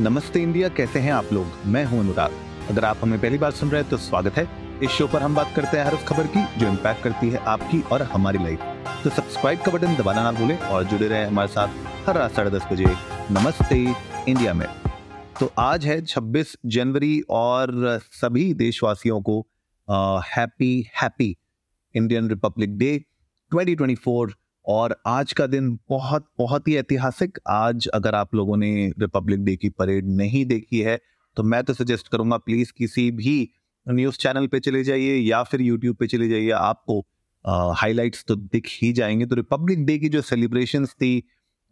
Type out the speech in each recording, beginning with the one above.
नमस्ते इंडिया, कैसे हैं आप लोग? मैं हूँ अनुराग। अगर आप हमें पहली बार सुन रहे हैं तो स्वागत है। इस शो पर हम बात करते हैं हर उस खबर की, जो इम्पैक्ट करती है आपकी और हमारी लाइफ तो सब्सक्राइब का बटन दबाना ना भूलें और जुड़े रहे हमारे साथ हर रात साढ़े दस बजे। नमस्ते इंडिया में। तो आज है 26 जनवरी और सभी देशवासियों को happy happy Indian republic day 2024 और आज का दिन बहुत बहुत ही ऐतिहासिक। आज अगर आप लोगों ने रिपब्लिक डे की परेड नहीं देखी है तो मैं तो सजेस्ट करूँगा प्लीज़ किसी भी न्यूज़ चैनल पे चले जाइए या फिर यूट्यूब पे चले जाइए। आपको हाइलाइट्स तो दिख ही जाएँगे। तो रिपब्लिक डे की जो सेलिब्रेशन थी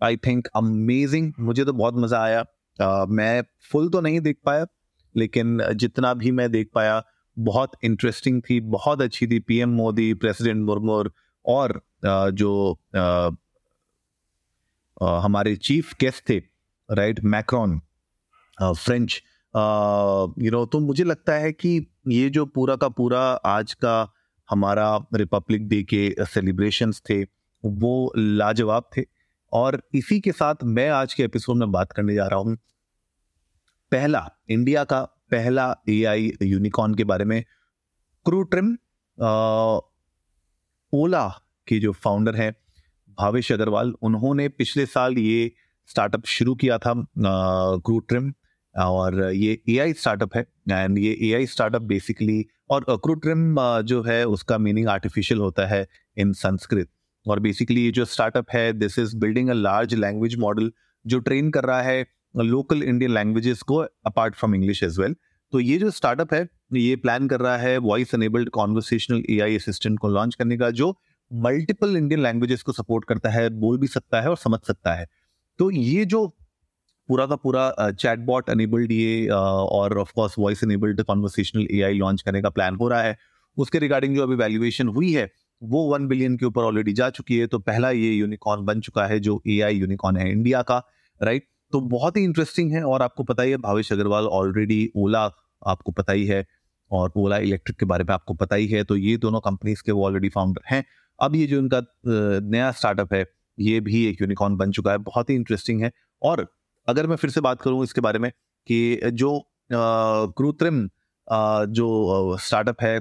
आई थिंक अमेजिंग मुझे तो बहुत मज़ा आया। uh, मैं फुल तो नहीं देख पाया लेकिन जितना भी मैं देख पाया बहुत इंटरेस्टिंग थी बहुत अच्छी थी। पीएम मोदी प्रेसिडेंट मुर्मू और जो हमारे चीफ गेस्ट थे, right, Macron French you know तो मुझे लगता है कि ये जो पूरा का पूरा आज का हमारा रिपब्लिक डे के सेलिब्रेशंस थे, वो लाजवाब थे। और इसी के साथ मैं आज के एपिसोड में बात करने जा रहा हूँ। पहला, इंडिया का पहला एआई यूनिकॉर्न के बारे में। क्रू ट्रिम ओला के जो फाउंडर हैं, भावेश अग्रवाल, उन्होंने पिछले साल ये स्टार्टअप शुरू किया था क्रू ट्रिम और ये एआई स्टार्टअप है एंड ये एआई स्टार्टअप बेसिकली और क्रू ट्रिम जो है, उसका मीनिंग आर्टिफिशियल होता है इन संस्कृत। और बेसिकली ये जो स्टार्टअप है this is building a large language model जो ट्रेन कर रहा है लोकल इंडियन लैंग्वेजेस को apart from English as well तो ये जो स्टार्टअप है, ये प्लान कर रहा है voice enabled conversational AI assistant को लॉन्च करने का, जो मल्टीपल इंडियन लैंग्वेजेस को सपोर्ट करता है, बोल भी सकता है और समझ सकता है। तो ये जो पूरा का पूरा चैटबॉट अनेबल्ड ये और of course voice enabled conversational AI launch करने का प्लान हो रहा है, उसके रिगार्डिंग जो अभी वैल्यूएशन हुई है, वो वन बिलियन के ऊपर ऑलरेडी जा चुकी है। तो पहला ये यूनिकॉर्न बन चुका है जो ए आई यूनिकॉर्न है इंडिया का राइट तो बहुत ही इंटरेस्टिंग है और आपको पता ही है, भावेश अग्रवाल ऑलरेडी ओला आपको पता ही है और ओला इलेक्ट्रिक के बारे में आपको पता ही है। तो ये दोनों कंपनीज़ के वो ऑलरेडी फाउंडर हैं। अब ये जो इनका नया स्टार्टअप है, ये भी एक यूनिकॉर्न बन चुका है, बहुत ही इंटरेस्टिंग है। और अगर मैं फिर से बात करूँ इसके बारे में कि जो कृत्रिम जो स्टार्टअप है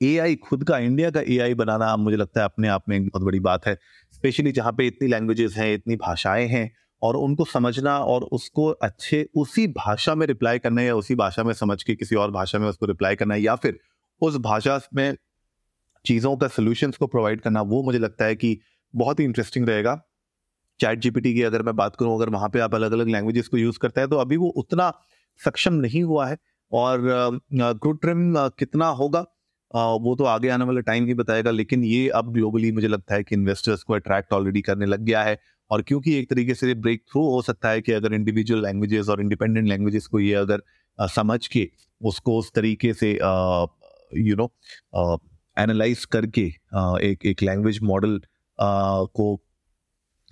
एआई खुद का इंडिया का एआई बनाना मुझे लगता है अपने आप में एक बहुत बड़ी बात है। स्पेशली जहाँ पे इतनी लैंग्वेजेस हैं, इतनी भाषाएँ हैं, और उनको समझना और उसको अच्छे, उसी भाषा में रिप्लाई करना या उसी भाषा में समझ के किसी और भाषा में उसको रिप्लाई करना या फिर उस भाषा में चीज़ों का सोल्यूशन को प्रोवाइड करना, वो मुझे लगता है कि बहुत ही इंटरेस्टिंग रहेगा। चैट जीपीटी की अगर मैं बात करूँ, अगर वहाँ पे आप अलग अलग लैंग्वेजेस को यूज़ करते हैं तो अभी वो उतना सक्षम नहीं हुआ है। और क्रूट्रिम कितना होगा वो तो आगे आने वाला टाइम ही बताएगा, लेकिन ये अब ग्लोबली मुझे लगता है कि इन्वेस्टर्स को अट्रैक्ट ऑलरेडी करने लग गया है। और क्योंकि एक तरीके से ब्रेक थ्रू हो सकता है कि अगर इंडिविजुअल लैंग्वेजेस और इंडिपेंडेंट लैंग्वेजेस को ये अगर समझ के उसको उस तरीके से यू नो एनालाइज करके एक एक लैंग्वेज मॉडल को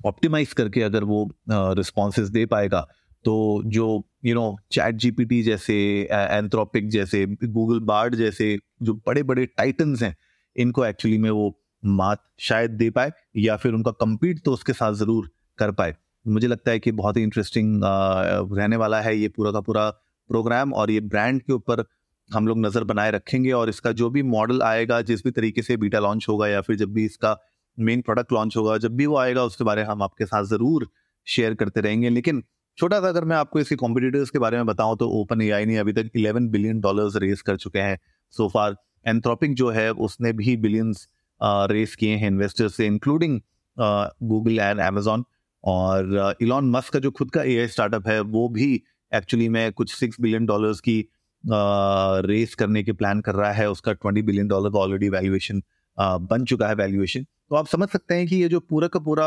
ऑप्टिमाइज करके अगर वो रिस्पॉन्सेज दे पाएगा तो जो यू नो चैट जीपीटी जैसे एंथ्रोपिक जैसे गूगल बार्ड जैसे, जो बड़े बड़े टाइटन्स हैं, इनको एक्चुअली में वो मात शायद दे पाए, या फिर उनका कम्पीट तो उसके साथ ज़रूर कर पाए। मुझे लगता है कि बहुत ही इंटरेस्टिंग रहने वाला है ये पूरा का पूरा प्रोग्राम और ये ब्रांड के ऊपर हम लोग नज़र बनाए रखेंगे और इसका जो भी मॉडल आएगा, जिस भी तरीके से बीटा लॉन्च होगा या फिर जब भी इसका मेन प्रोडक्ट लॉन्च होगा, जब भी वो आएगा, उसके बारे में हम आपके साथ ज़रूर शेयर करते रहेंगे। लेकिन छोटा सा अगर मैं आपको इसके कॉम्पिटिटर्स के बारे में बताऊँ तो ओपन एआई ने अभी तक 11 बिलियन डॉलर्स रेस कर चुके हैं। सो फार एंथ्रोपिक जो है, उसने भी बिलियंस रेस किए हैं इन्वेस्टर्स से इंक्लूडिंग गूगल एंड अमेजोन और इलॉन मस्क का जो खुद का एआई स्टार्टअप है, वो भी एक्चुअली में कुछ सिक्स बिलियन डॉलर्स की रेस करने के प्लान कर रहा है, उसका ट्वेंटी बिलियन डॉलर का ऑलरेडी वैल्यूएशन बन चुका है वैल्यूएशन तो आप समझ सकते हैं कि ये जो पूरा का पूरा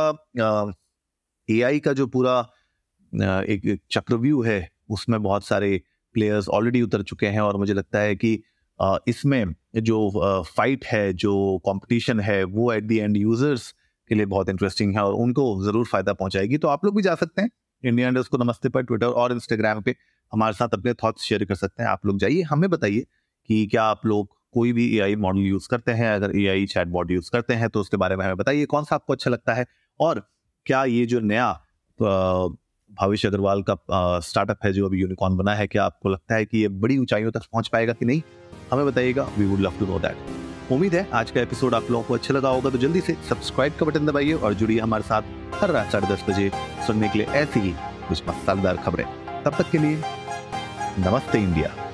एआई का जो पूरा एक चक्रव्यूह है, उसमें बहुत सारे प्लेयर्स ऑलरेडी उतर चुके हैं और मुझे लगता है कि इसमें जो फाइट है, जो कंपटीशन है, वो एट दी एंड यूज़र्स के लिए बहुत इंटरेस्टिंग है और उनको ज़रूर फ़ायदा पहुंचाएगी। तो आप लोग भी जा सकते हैं। इंडिया को नमस्ते पर ट्विटर और इंस्टाग्राम पे। हमारे साथ अपने थॉट्स शेयर कर सकते हैं। आप लोग जाइए, हमें बताइए कि क्या आप लोग कोई भी एआई मॉडल यूज़ करते हैं? अगर A I chatbot use करते हैं तो उसके बारे में हमें बताइए। कौन सा आपको अच्छा लगता है? और क्या ये जो नया भावेश अग्रवाल का स्टार्टअप है, जो अभी यूनिकॉर्न बना है, क्या आपको लगता है कि ये बड़ी ऊंचाइयों तक पहुँच पाएगा कि नहीं? हमें बताइएगा। We would love to know that उम्मीद है आज का एपिसोड आप लोगों को अच्छा लगा होगा तो जल्दी से सब्सक्राइब का बटन दबाइए और जुड़िए हमारे साथ हर रात साढ़े दस बजे सुनने के लिए ऐसी ही कुछ मसालेदार खबरें। तब तक के लिए नमस्ते इंडिया।